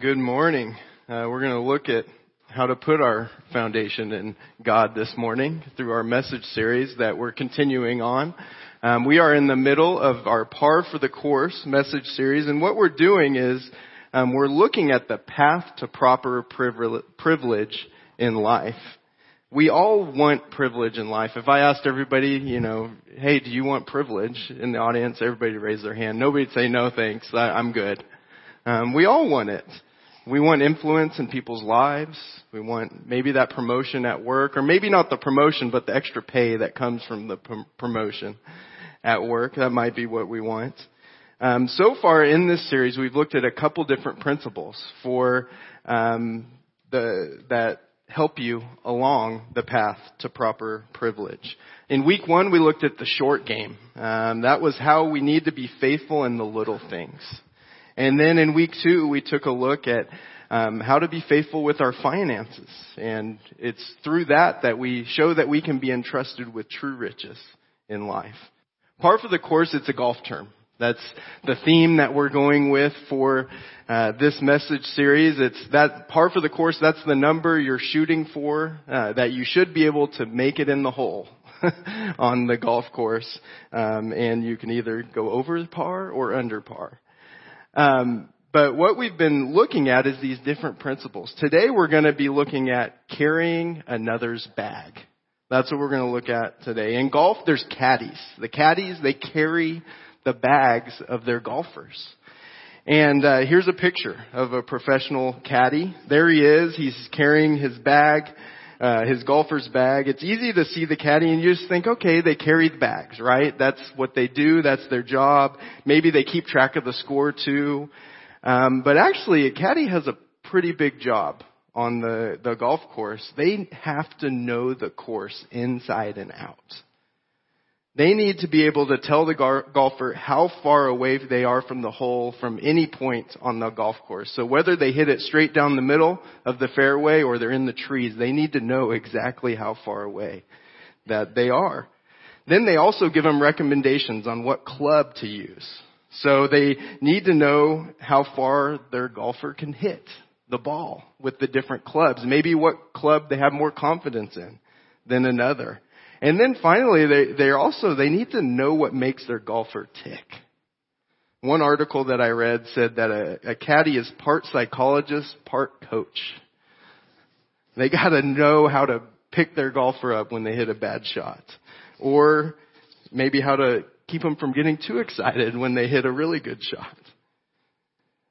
Good morning. Uh, we're going to look at how to put our foundation in God this morning through our message series that we're continuing on. Um, we are in the middle of our Par for the Course message series, and what we're doing is um, we're looking at the path to proper privilege in life. We all want privilege in life. If I asked everybody, you know, hey, do you want privilege in the audience? Everybody raise their hand. Nobody'd say no thanks. I'm good. Um, we all want it. We want influence in people's lives. We want maybe that promotion at work, or maybe not the promotion, but the extra pay that comes from the promotion at work. That might be what we want. Um, so far in this series, we've looked at a couple different principles for um, the that help you along the path to proper privilege. In week one, we looked at the short game. Um, that was how we need to be faithful in the little things. And then in week two, we took a look at um, how to be faithful with our finances. And it's through that that we show that we can be entrusted with true riches in life. Par for the course, it's a golf term. That's the theme that we're going with for uh, this message series. It's that par for the course. That's the number you're shooting for. Uh, that you should be able to make it in the hole on the golf course, um, and you can either go over par or under par. Um, but what we've been looking at is these different principles. Today we're going to be looking at carrying another's bag. That's what we're going to look at today. In golf, there's caddies. The caddies, they carry the bags of their golfers. And uh, here's a picture of a professional caddy. There he is. He's carrying his bag, uh, his golfer's bag. It's easy to see the caddy and you just think, okay, they carry the bags, right? That's what they do. That's their job. Maybe they keep track of the score too. Um, but actually, a caddy has a pretty big job on the, the golf course. They have to know the course inside and out. They need to be able to tell the golfer how far away they are from the hole from any point on the golf course. So whether they hit it straight down the middle of the fairway or they're in the trees, they need to know exactly how far away that they are. Then they also give them recommendations on what club to use. So they need to know how far their golfer can hit the ball with the different clubs. Maybe what club they have more confidence in than another. And then finally, they, they also, they need to know what makes their golfer tick. One article that I read said that a, a caddy is part psychologist, part coach. They gotta know how to pick their golfer up when they hit a bad shot. Or maybe how to keep them from getting too excited when they hit a really good shot.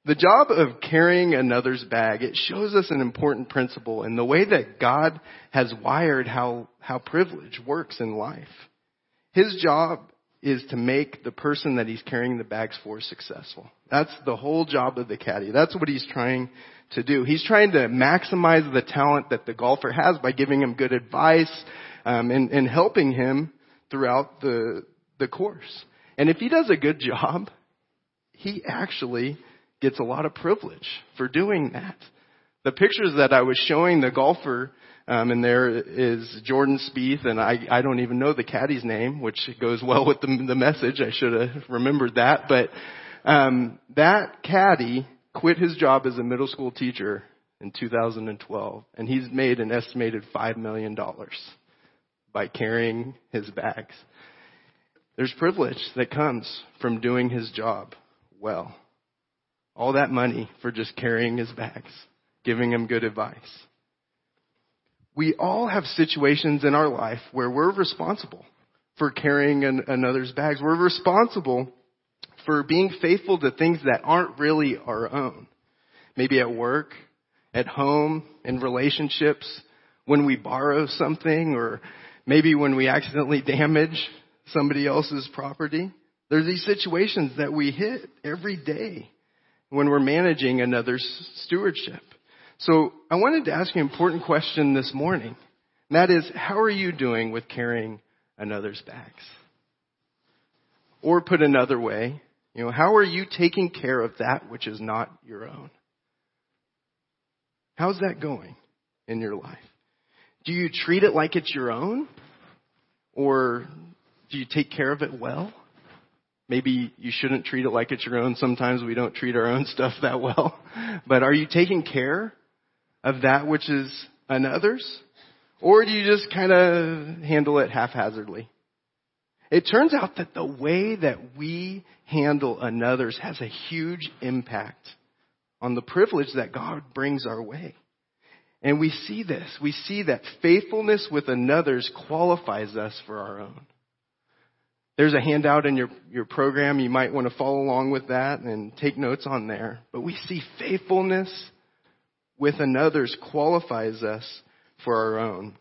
The job of carrying another's bag, it shows us an important principle in the way that God has wired how, how privilege works in life. His job is to make the person that he's carrying the bags for successful. That's the whole job of the caddy. That's what he's trying to do. He's trying to maximize the talent that the golfer has by giving him good advice um, and, and helping him throughout the the course. And if he does a good job, he actually gets a lot of privilege for doing that. The pictures that I was showing the golfer, um, and there is Jordan Spieth, and I, I don't even know the caddy's name, which goes well with the, the message. I should have remembered that. But um, that caddy quit his job as a middle school teacher in 2012, and he's made an estimated five million dollars by carrying his bags. There's privilege that comes from doing his job well all that money for just carrying his bags, giving him good advice. We all have situations in our life where we're responsible for carrying an, another's bags. We're responsible for being faithful to things that aren't really our own. Maybe at work, at home, in relationships, when we borrow something, or maybe when we accidentally damage somebody else's property. There's these situations that we hit every day when we're managing another's stewardship. So I wanted to ask you an important question this morning. And that is, how are you doing with carrying another's bags? Or put another way, you know, how are you taking care of that which is not your own? How's that going in your life? Do you treat it like it's your own? Or do you take care of it well? Maybe you shouldn't treat it like it's your own. Sometimes we don't treat our own stuff that well. But are you taking care of that which is another's? Or do you just kind of handle it haphazardly? It turns out that the way that we handle another's has a huge impact on the privilege that God brings our way. And we see this. We see that faithfulness with another's qualifies us for our own. There's a handout in your, your program. You might want to follow along with that and take notes on there. But we see faithfulness with another's qualifies us for our own.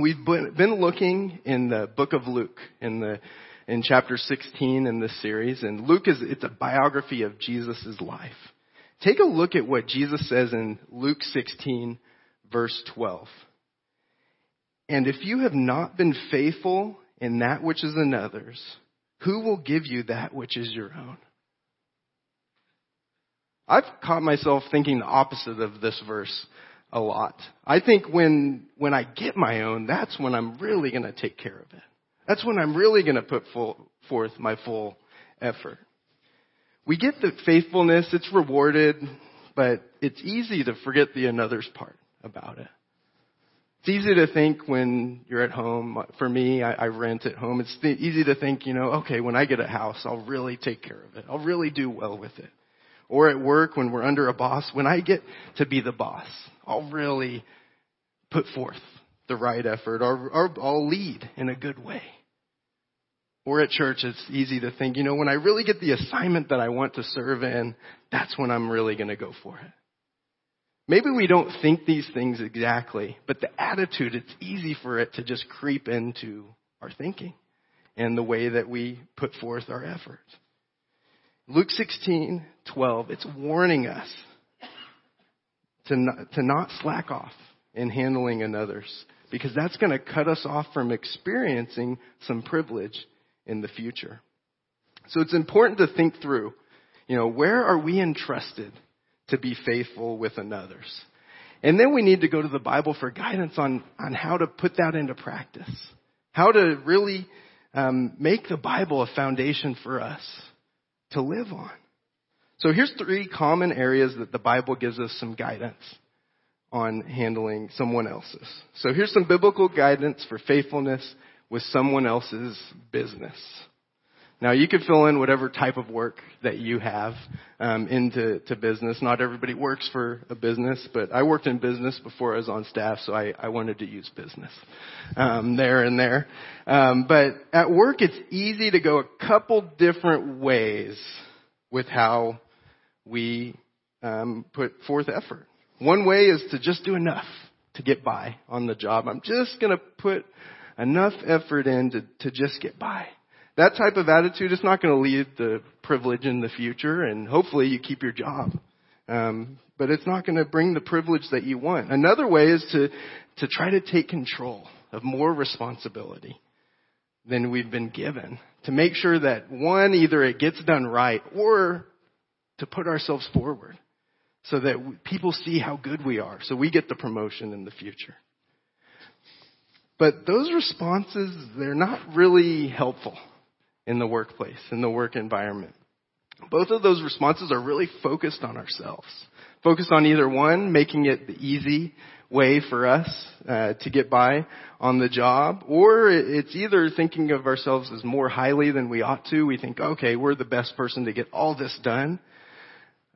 We've been looking in the book of Luke in the in chapter 16 in this series and Luke is it's a biography of Jesus' life. Take a look at what Jesus says in Luke 16 verse 12. And if you have not been faithful in that which is another's, who will give you that which is your own? I've caught myself thinking the opposite of this verse a lot. I think when, when I get my own, that's when I'm really going to take care of it. That's when I'm really going to put full, forth my full effort. We get the faithfulness, it's rewarded, but it's easy to forget the another's part about it. It's easy to think when you're at home. For me, I, I rent at home. It's th- easy to think, you know, okay, when I get a house, I'll really take care of it. I'll really do well with it. Or at work when we're under a boss, when I get to be the boss, I'll really put forth the right effort or, or I'll lead in a good way. Or at church, it's easy to think, you know, when I really get the assignment that I want to serve in, that's when I'm really going to go for it. Maybe we don't think these things exactly, but the attitude, it's easy for it to just creep into our thinking and the way that we put forth our effort. Luke 16, 12, it's warning us to not, to not slack off in handling another's because that's going to cut us off from experiencing some privilege in the future. So it's important to think through, you know, where are we entrusted to be faithful with another's? And then we need to go to the Bible for guidance on, on how to put that into practice. How to really um, make the Bible a foundation for us to live on. So here's three common areas that the Bible gives us some guidance on handling someone else's. So here's some biblical guidance for faithfulness with someone else's business. Now you could fill in whatever type of work that you have um, into to business. Not everybody works for a business, but I worked in business before I was on staff, so I, I wanted to use business um, there and there. Um, but at work, it's easy to go a couple different ways with how we um, put forth effort. One way is to just do enough to get by on the job. I'm just going to put enough effort in to, to just get by. That type of attitude is not going to lead to privilege in the future, and hopefully you keep your job. Um, but it's not going to bring the privilege that you want. Another way is to to try to take control of more responsibility than we've been given. To make sure that one, either it gets done right, or to put ourselves forward so that people see how good we are, so we get the promotion in the future. But those responses, they're not really helpful in the workplace, in the work environment. Both of those responses are really focused on ourselves. Focused on either one, making it the easy way for us uh, to get by on the job, or it's either thinking of ourselves as more highly than we ought to. We think, okay, we're the best person to get all this done.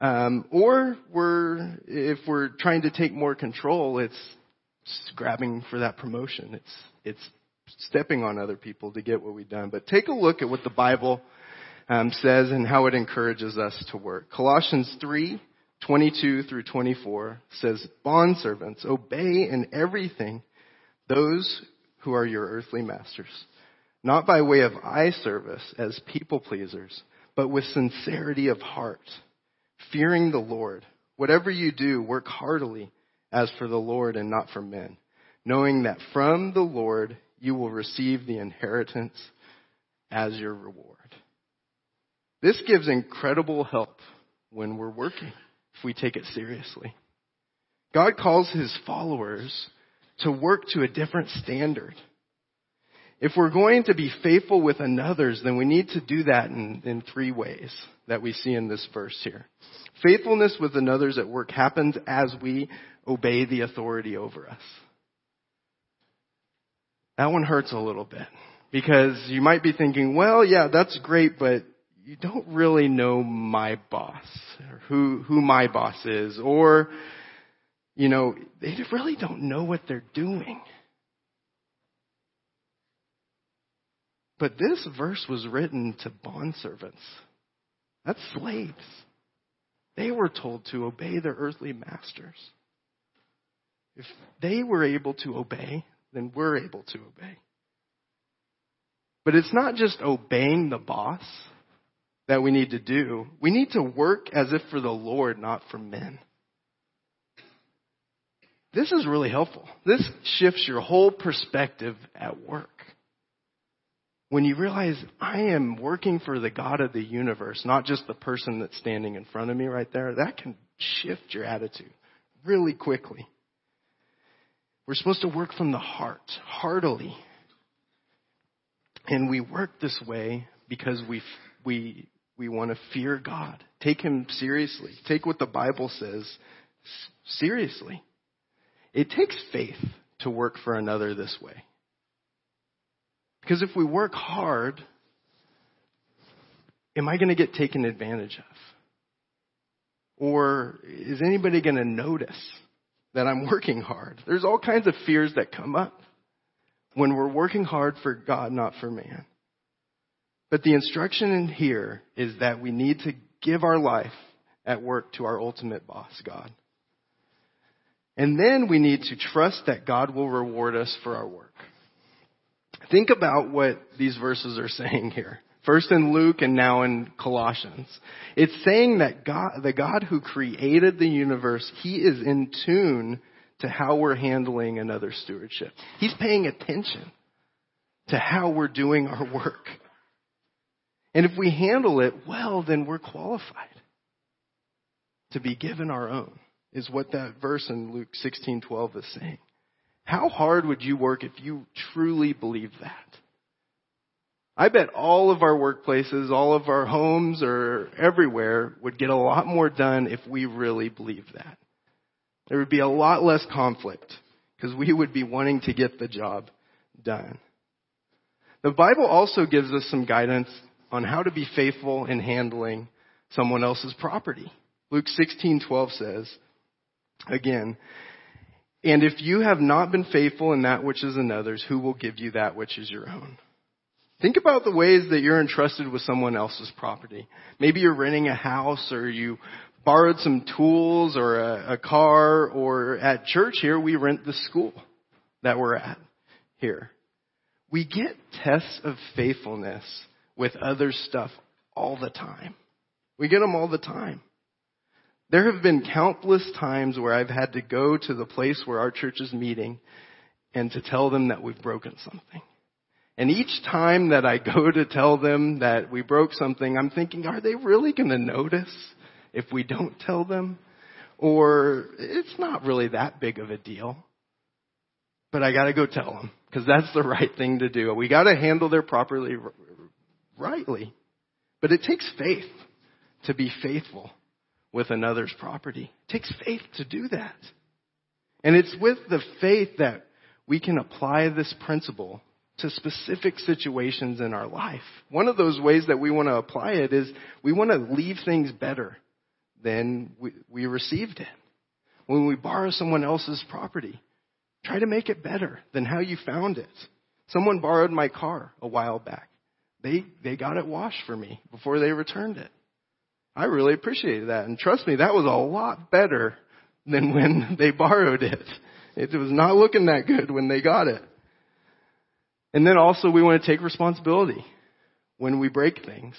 Um, or we're, if we're trying to take more control, it's grabbing for that promotion. It's, it's stepping on other people to get what we've done. But take a look at what the Bible um, says and how it encourages us to work. Colossians 3, 22 through 24 says, Bondservants, obey in everything those who are your earthly masters, not by way of eye service as people pleasers, but with sincerity of heart, fearing the Lord. Whatever you do, work heartily as for the Lord and not for men, knowing that from the Lord you will receive the inheritance as your reward. This gives incredible help when we're working, if we take it seriously. God calls his followers to work to a different standard. if we're going to be faithful with another's, then we need to do that in, in three ways that we see in this verse here. Faithfulness with another's at work happens as we obey the authority over us. That one hurts a little bit because you might be thinking, well, yeah, that's great, but you don't really know my boss or who, who my boss is or, you know, they really don't know what they're doing. But this verse was written to bondservants. That's slaves. They were told to obey their earthly masters. If they were able to obey, then we're able to obey. But it's not just obeying the boss that we need to do. We need to work as if for the Lord, not for men. This is really helpful. This shifts your whole perspective at work when you realize I am working for the God of the universe, not just the person that's standing in front of me right there, that can shift your attitude really quickly. We're supposed to work from the heart, heartily. And we work this way because we, we, we want to fear God. Take Him seriously. Take what the Bible says seriously. It takes faith to work for another this way. Because if we work hard, am I going to get taken advantage of? Or is anybody going to notice that I'm working hard? There's all kinds of fears that come up when we're working hard for God, not for man. But the instruction in here is that we need to give our life at work to our ultimate boss, God. And then we need to trust that God will reward us for our work. Think about what these verses are saying here. First in Luke and now in Colossians. It's saying that God, the God who created the universe, He is in tune to how we're handling another stewardship. He's paying attention to how we're doing our work. And if we handle it well, then we're qualified to be given our own, is what that verse in Luke 16:12 is saying. How hard would you work if you truly believed that? I bet all of our workplaces, all of our homes or everywhere would get a lot more done if we really believed that. There would be a lot less conflict because we would be wanting to get the job done. The Bible also gives us some guidance on how to be faithful in handling someone else's property. Luke 16:12 says, again, and if you have not been faithful in that which is another's, who will give you that which is your own? Think about the ways that you're entrusted with someone else's property. Maybe you're renting a house or you borrowed some tools or a, a car or at church here we rent the school that we're at here. We get tests of faithfulness with other stuff all the time. We get them all the time. There have been countless times where I've had to go to the place where our church is meeting and to tell them that we've broken something. And each time that I go to tell them that we broke something, I'm thinking, are they really going to notice if we don't tell them? Or it's not really that big of a deal. But I gotta go tell them because that's the right thing to do. We gotta handle their properly, rightly. But it takes faith to be faithful with another's property. It takes faith to do that. And it's with the faith that we can apply this principle to specific situations in our life. One of those ways that we want to apply it is we want to leave things better than we, we received it. When we borrow someone else's property, try to make it better than how you found it. Someone borrowed my car a while back. They, they got it washed for me before they returned it. I really appreciated that. And trust me, that was a lot better than when they borrowed it. It was not looking that good when they got it. And then also we want to take responsibility when we break things.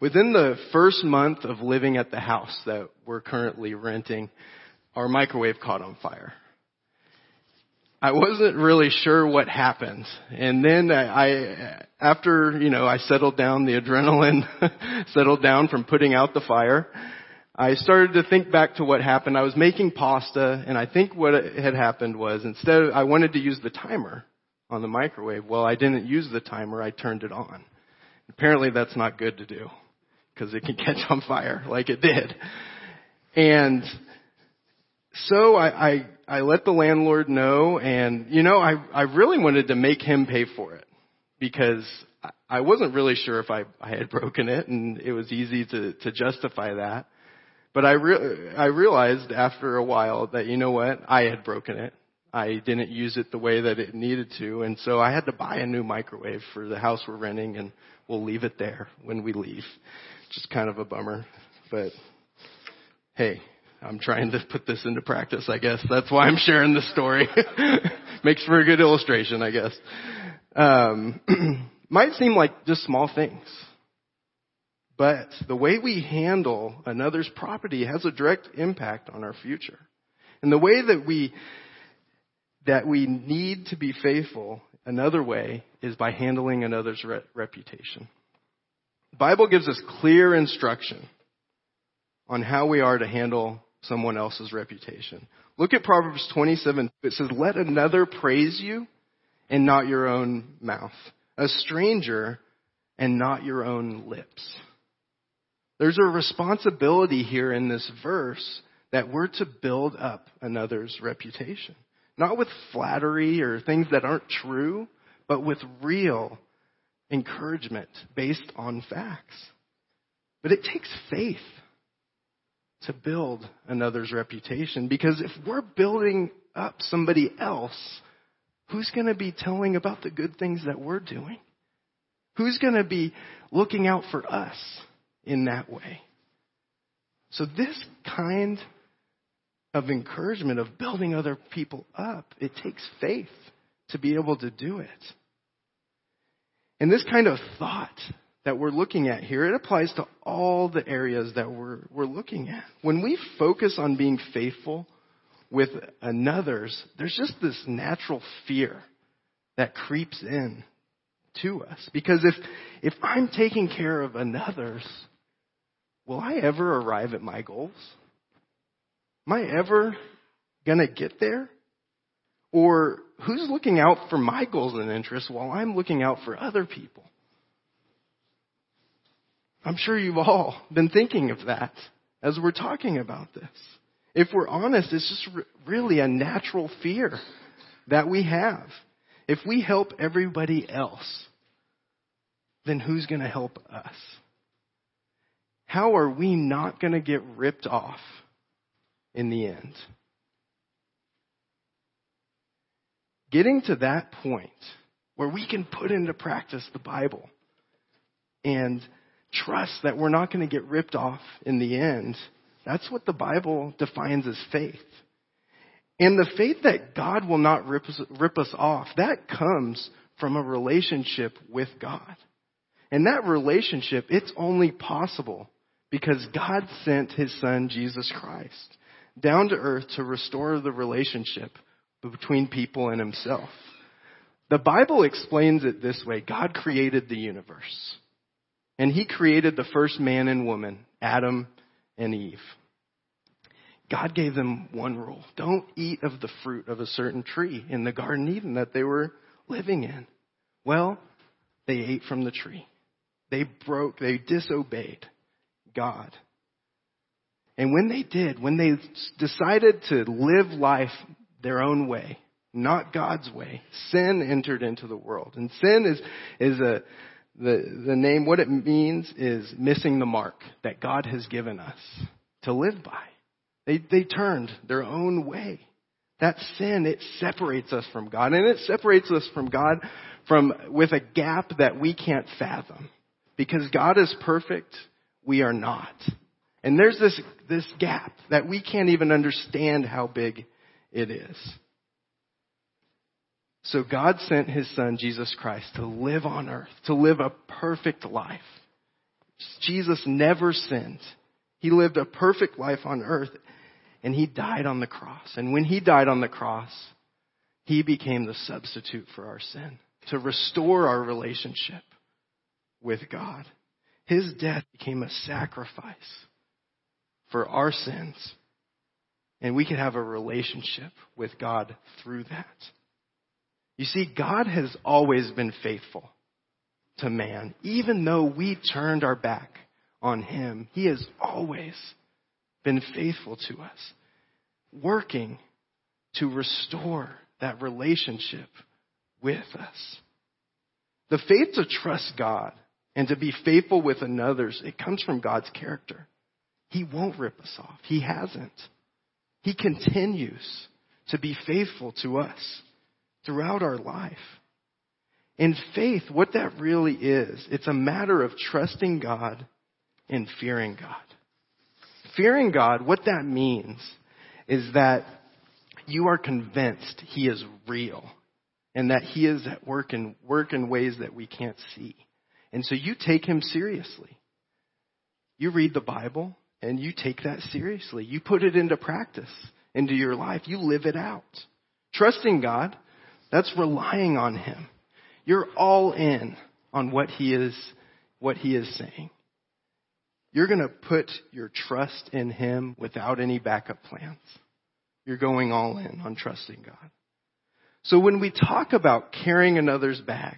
Within the first month of living at the house that we're currently renting, our microwave caught on fire. I wasn't really sure what happened. And then I, after, you know, I settled down, the adrenaline settled down from putting out the fire, I started to think back to what happened. I was making pasta and I think what had happened was instead I wanted to use the timer on the microwave. Well, I didn't use the timer, I turned it on. Apparently that's not good to do because it can catch on fire like it did. And so I, I, I let the landlord know and, you know, I, I really wanted to make him pay for it because I wasn't really sure if I, I had broken it and it was easy to, to justify that. But I, re- I realized after a while that, you know what, I had broken it. I didn't use it the way that it needed to, and so I had to buy a new microwave for the house we're renting, and we'll leave it there when we leave. Just kind of a bummer, but hey, I'm trying to put this into practice, I guess. That's why I'm sharing this story. Makes for a good illustration, I guess. Um, might seem like just small things. But the way we handle another's property has a direct impact on our future. And the way that we, that we need to be faithful, another way, is by handling another's re- reputation. The Bible gives us clear instruction on how we are to handle someone else's reputation. Look at Proverbs 27. It says, let another praise you and not your own mouth a stranger and not your own lips. There's a responsibility here in this verse that we're to build up another's reputation. Not with flattery or things that aren't true, but with real encouragement based on facts. But it takes faith to build another's reputation because if we're building up somebody else, Who's going to be telling about the good things that we're doing? Who's going to be looking out for us in that way? So this kind of encouragement of building other people up, it takes faith to be able to do it. And this kind of thought that we're looking at here, it applies to all the areas that we're, we're looking at. When we focus on being faithful with another's, there's just this natural fear that creeps in to us. Because if, if I'm taking care of another's, will I ever arrive at my goals? Am I ever gonna get there? Or who's looking out for my goals and interests while I'm looking out for other people? I'm sure you've all been thinking of that as we're talking about this. If we're honest, it's just really a natural fear that we have. If we help everybody else, then who's going to help us? How are we not going to get ripped off in the end? Getting to that point where we can put into practice the Bible and trust that we're not going to get ripped off in the end that's what the Bible defines as faith. And the faith that God will not rip us, rip us off, that comes from a relationship with God. And that relationship, it's only possible because God sent His Son, Jesus Christ, down to earth to restore the relationship between people and Himself. The Bible explains it this way. God created the universe. And He created the first man and woman, Adam and Eve. God gave them one rule. Don't eat of the fruit of a certain tree in the Garden Eden that they were living in. Well, they ate from the tree. They broke, they disobeyed God. And when they did, when they decided to live life their own way, not God's way, sin entered into the world. And sin is, is a, the, the name, what it means is missing the mark that God has given us to live by. They, they turned their own way. That sin, it separates us from God. And it separates us from God from, with a gap that we can't fathom. Because God is perfect, we are not. And there's this, this gap that we can't even understand how big it is. So God sent His Son, Jesus Christ, to live on earth, to live a perfect life. Jesus never sinned. He lived a perfect life on earth and he died on the cross. And when he died on the cross, he became the substitute for our sin to restore our relationship with God. His death became a sacrifice for our sins. And we can have a relationship with God through that. You see, God has always been faithful to man. Even though we turned our back on him, he has always been faithful to us, working to restore that relationship with us. The faith to trust God and to be faithful with another's, it comes from God's character. He won't rip us off. He hasn't. He continues to be faithful to us throughout our life. In faith, what that really is, it's a matter of trusting God and fearing God. Fearing God, what that means is that you are convinced He is real and that He is at work in, work in ways that we can't see. And so you take Him seriously. You read the Bible and you take that seriously. You put it into practice, into your life. You live it out. Trusting God, that's relying on Him. You're all in on what He is, what He is saying. You're going to put your trust in Him without any backup plans. You're going all in on trusting God. So when we talk about carrying another's bag,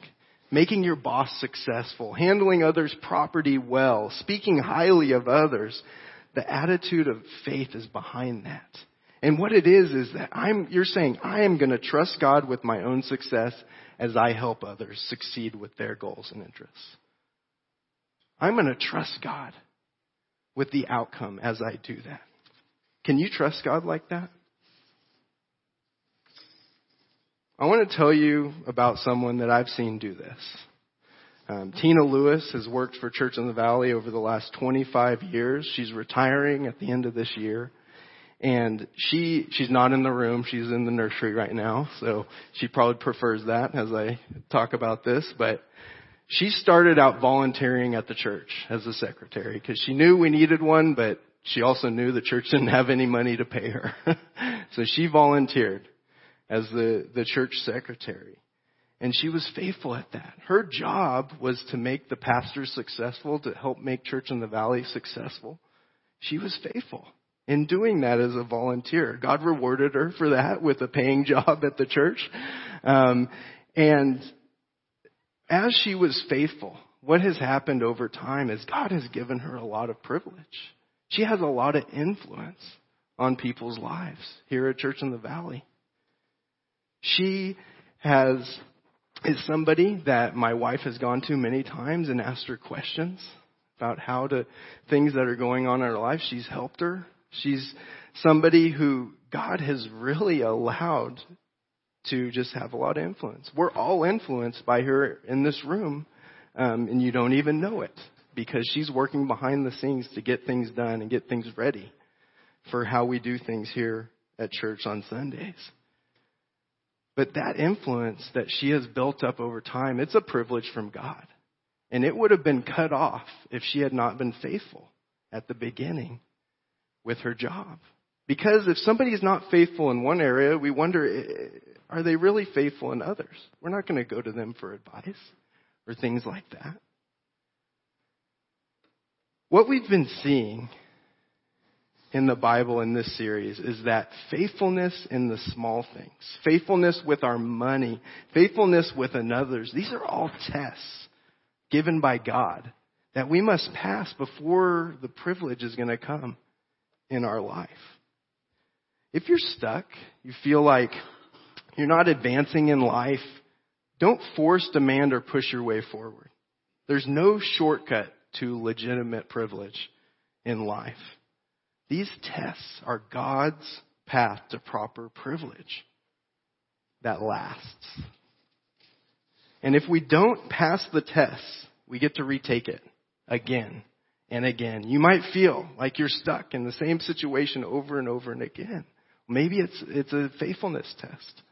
making your boss successful, handling others' property well, speaking highly of others, the attitude of faith is behind that. And what it is is that I'm, you're saying, I am going to trust God with my own success as I help others succeed with their goals and interests. I'm going to trust God with the outcome as I do that. Can you trust God like that? I want to tell you about someone that I've seen do this. Um, Tina Lewis has worked for Church in the Valley over the last 25 years. She's retiring at the end of this year. And she, she's not in the room. She's in the nursery right now. So she probably prefers that as I talk about this. But she started out volunteering at the church as a secretary because she knew we needed one, but she also knew the church didn't have any money to pay her. so she volunteered as the, the church secretary. And she was faithful at that. Her job was to make the pastors successful, to help make Church in the Valley successful. She was faithful in doing that as a volunteer. God rewarded her for that with a paying job at the church. Um, and as she was faithful, what has happened over time is God has given her a lot of privilege. She has a lot of influence on people's lives here at Church in the Valley. She has is somebody that my wife has gone to many times and asked her questions about how to things that are going on in her life. She's helped her. She's somebody who God has really allowed to just have a lot of influence. We're all influenced by her in this room, um, and you don't even know it because she's working behind the scenes to get things done and get things ready for how we do things here at church on Sundays. But that influence that she has built up over time, it's a privilege from God. And it would have been cut off if she had not been faithful at the beginning with her job. Because if somebody is not faithful in one area, we wonder, eh, are they really faithful in others? We're not going to go to them for advice or things like that. What we've been seeing in the Bible in this series is that faithfulness in the small things, faithfulness with our money, faithfulness with another's, these are all tests given by God that we must pass before the privilege is going to come in our life. If you're stuck, you feel like you're not advancing in life, don't force, demand, or push your way forward. There's no shortcut to legitimate privilege in life. These tests are God's path to proper privilege that lasts. And if we don't pass the tests, we get to retake it again and again. You might feel like you're stuck in the same situation over and over and again. Maybe it's, it's a faithfulness test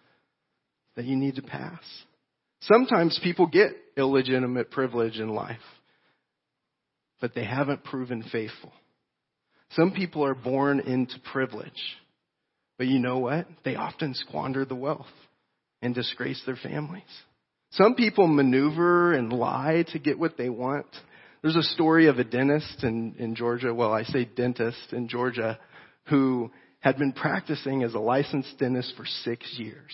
that you need to pass. Sometimes people get illegitimate privilege in life, but they haven't proven faithful. Some people are born into privilege. But you know what? They often squander the wealth and disgrace their families. Some people maneuver and lie to get what they want. There's a story of a dentist in, in Georgia, well, I say dentist in Georgia, who had been practicing as a licensed dentist for six years.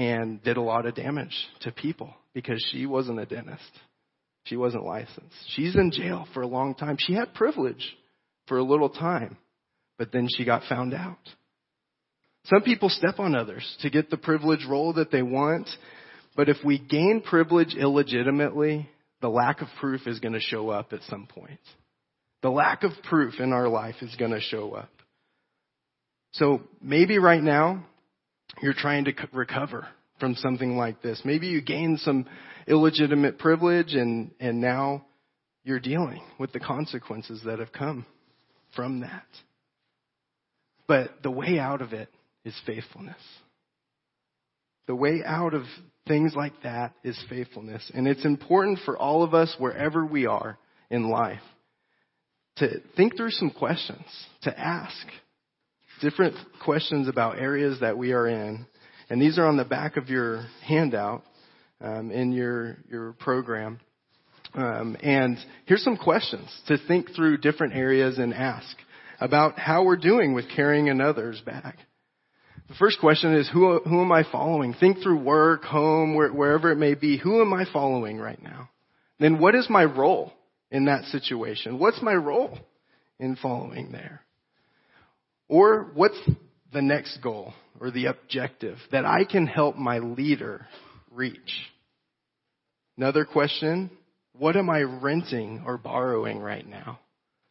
and did a lot of damage to people because she wasn't a dentist. She wasn't licensed. She's in jail for a long time. She had privilege for a little time, but then she got found out. Some people step on others to get the privilege role that they want, but if we gain privilege illegitimately, the lack of proof is going to show up at some point. The lack of proof in our life is going to show up. So maybe right now you're trying to recover from something like this. Maybe you gained some illegitimate privilege and, and now you're dealing with the consequences that have come from that. But the way out of it is faithfulness. The way out of things like that is faithfulness. And it's important for all of us, wherever we are in life, to think through some questions, to ask different questions about areas that we are in. And these are on the back of your handout um, in your, your program. Um, and here's some questions to think through different areas and ask about how we're doing with carrying another's bag. The first question is, who, who am I following? Think through work, home, where, wherever it may be. Who am I following right now? Then what is my role in that situation? What's my role in following there? Or what's the next goal or the objective that I can help my leader reach? Another question, what am I renting or borrowing right now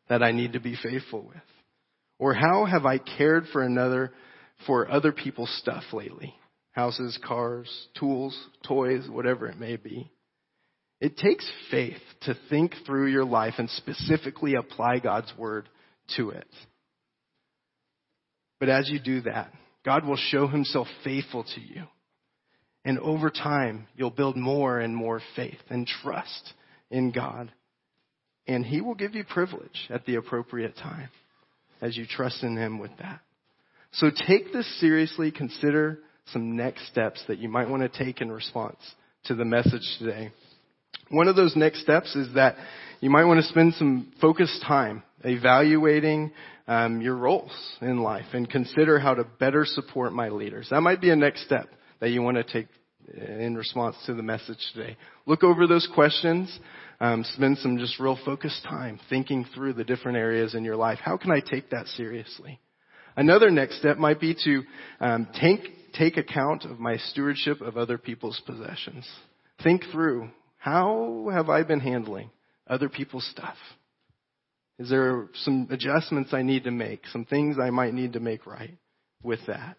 that I need to be faithful with? Or how have I cared for another for other people's stuff lately. Houses, cars, tools, toys, whatever it may be. It takes faith to think through your life and specifically apply God's word to it. But as you do that, God will show himself faithful to you. And over time, you'll build more and more faith and trust in God. And he will give you privilege at the appropriate time as you trust in him with that. So take this seriously. Consider some next steps that you might want to take in response to the message today. One of those next steps is that you might want to spend some focused time evaluating um, your roles in life and consider how to better support my leaders. That might be a next step that you want to take in response to the message today. Look over those questions. Um, spend some just real focused time thinking through the different areas in your life. How can I take that seriously? Another next step might be to um, take, take account of my stewardship of other people's possessions. Think through how have I been handling other people's stuff? Is there some adjustments I need to make? Some things I might need to make right with that?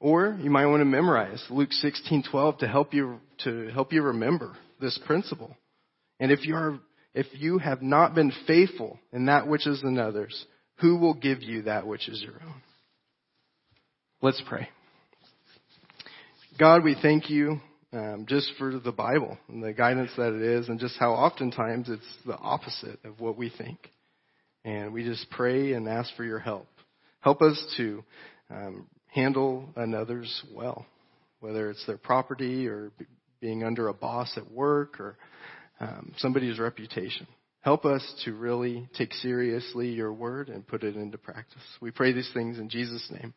Or you might want to memorize Luke 16:12 to help you to help you remember this principle. And if you are if you have not been faithful in that which is another's, who will give you that which is your own? Let's pray. God, we thank you um, just for the Bible and the guidance that it is, and just how oftentimes it's the opposite of what we think. And we just pray and ask for your help. Help us to um, handle another's well, whether it's their property or being under a boss at work or um, somebody's reputation. Help us to really take seriously your word and put it into practice. We pray these things in Jesus' name.